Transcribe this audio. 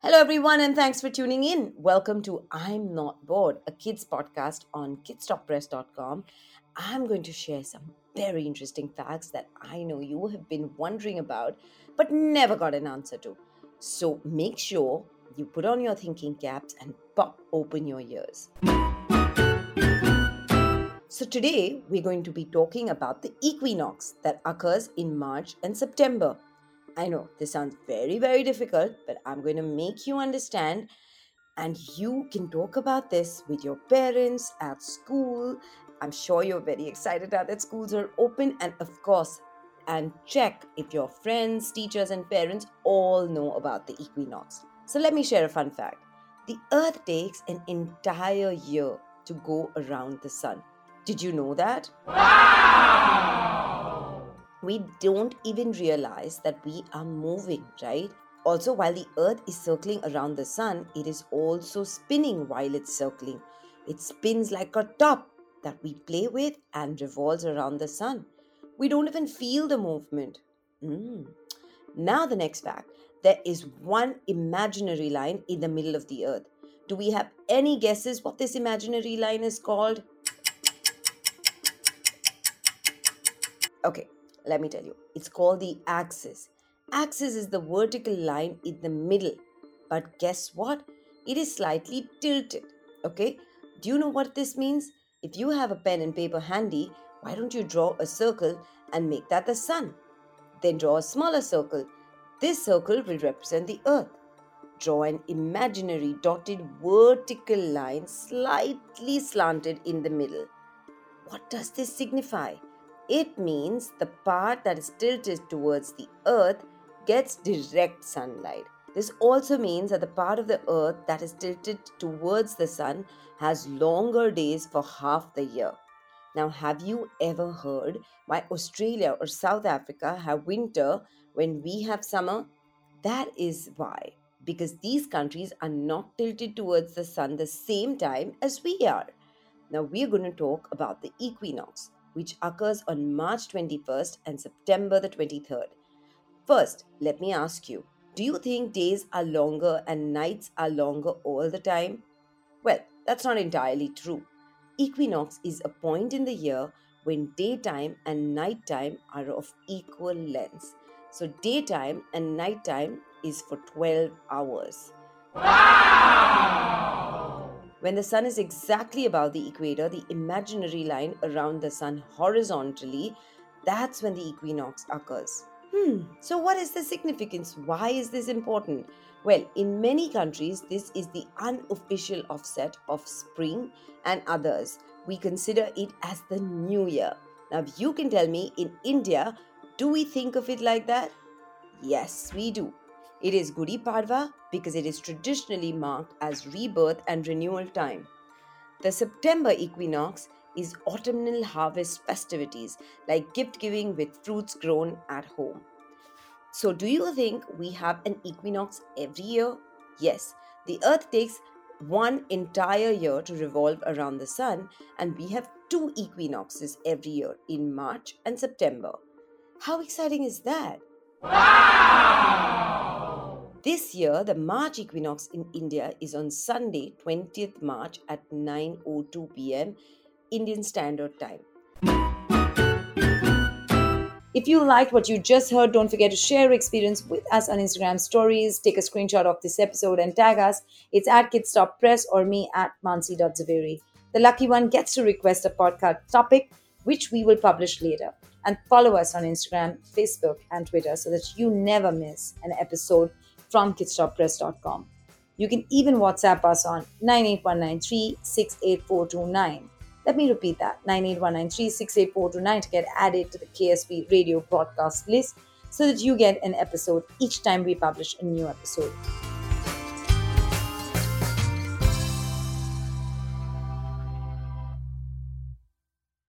Hello, everyone, and thanks for tuning in. Welcome to I'm Not Bored, a kids podcast on kidsstoppress.com. I'm going to share some very interesting facts that I know you have been wondering about but never got an answer to. So make sure you put on your thinking caps and pop open your ears. So, today we're going to be talking about the equinox that occurs in March and September. I know this sounds very, very difficult, but I'm going to make you understand. And you can talk about this with your parents at school. I'm sure you're very excited now that schools are open. And of course, and check if your friends, teachers, and parents all know about the equinox. So let me share a fun fact. The earth takes an entire year to go around the sun. Did you know that? Wow! We don't even realize that we are moving, right? Also, while the earth is circling around the sun, it is also spinning while it's circling. It spins like a top that we play with and revolves around the sun. We don't even feel the movement. Mm. Now, the next fact there is one imaginary line in the middle of the earth. Do we have any guesses what this imaginary line is called? Okay, let me tell you, it's called the axis. Axis is the vertical line in the middle. But guess what? It is slightly tilted. Okay? Do you know what this means? If you have a pen and paper handy, why don't you draw a circle and make that the sun? Then draw a smaller circle. This circle will represent the earth. Draw an imaginary dotted vertical line slightly slanted in the middle. What does this signify? It means the part that is tilted towards the earth gets direct sunlight. This also means that the part of the earth that is tilted towards the sun has longer days for half the year. Now, have you ever heard why Australia or South Africa have winter when we have summer? That is why, because these countries are not tilted towards the sun the same time as we are. Now, we're going to talk about the equinox which occurs on March 21st and September the 23rd. First, let me ask you do you think days are longer and nights are longer all the time? Well, that's not entirely true. Equinox is a point in the year when daytime and nighttime are of equal length. So, daytime and nighttime is for 12 hours. Wow! When the sun is exactly above the equator, the imaginary line around the sun horizontally, that's when the equinox occurs. Hmm, so what is the significance? Why is this important? Well, in many countries, this is the unofficial offset of spring, and others, we consider it as the new year. Now, you can tell me in India, do we think of it like that? Yes, we do. It is Gudi Padwa because it is traditionally marked as rebirth and renewal time. The September equinox is autumnal harvest festivities like gift giving with fruits grown at home. So, do you think we have an equinox every year? Yes, the earth takes one entire year to revolve around the sun, and we have two equinoxes every year in March and September. How exciting is that? Wow! This year, the March equinox in India is on Sunday, 20th March at 9:02 p.m. Indian Standard Time. If you liked what you just heard, don't forget to share your experience with us on Instagram stories. Take a screenshot of this episode and tag us. It's at Kids Stop Press or me at mansi.zaveri. The lucky one gets to request a podcast topic, which we will publish later. And follow us on Instagram, Facebook, and Twitter so that you never miss an episode from kidsstoppress.com. You can even WhatsApp us on 98193 68429. Let me repeat that 98193 68429 to get added to the KSP radio broadcast list so that you get an episode each time we publish a new episode.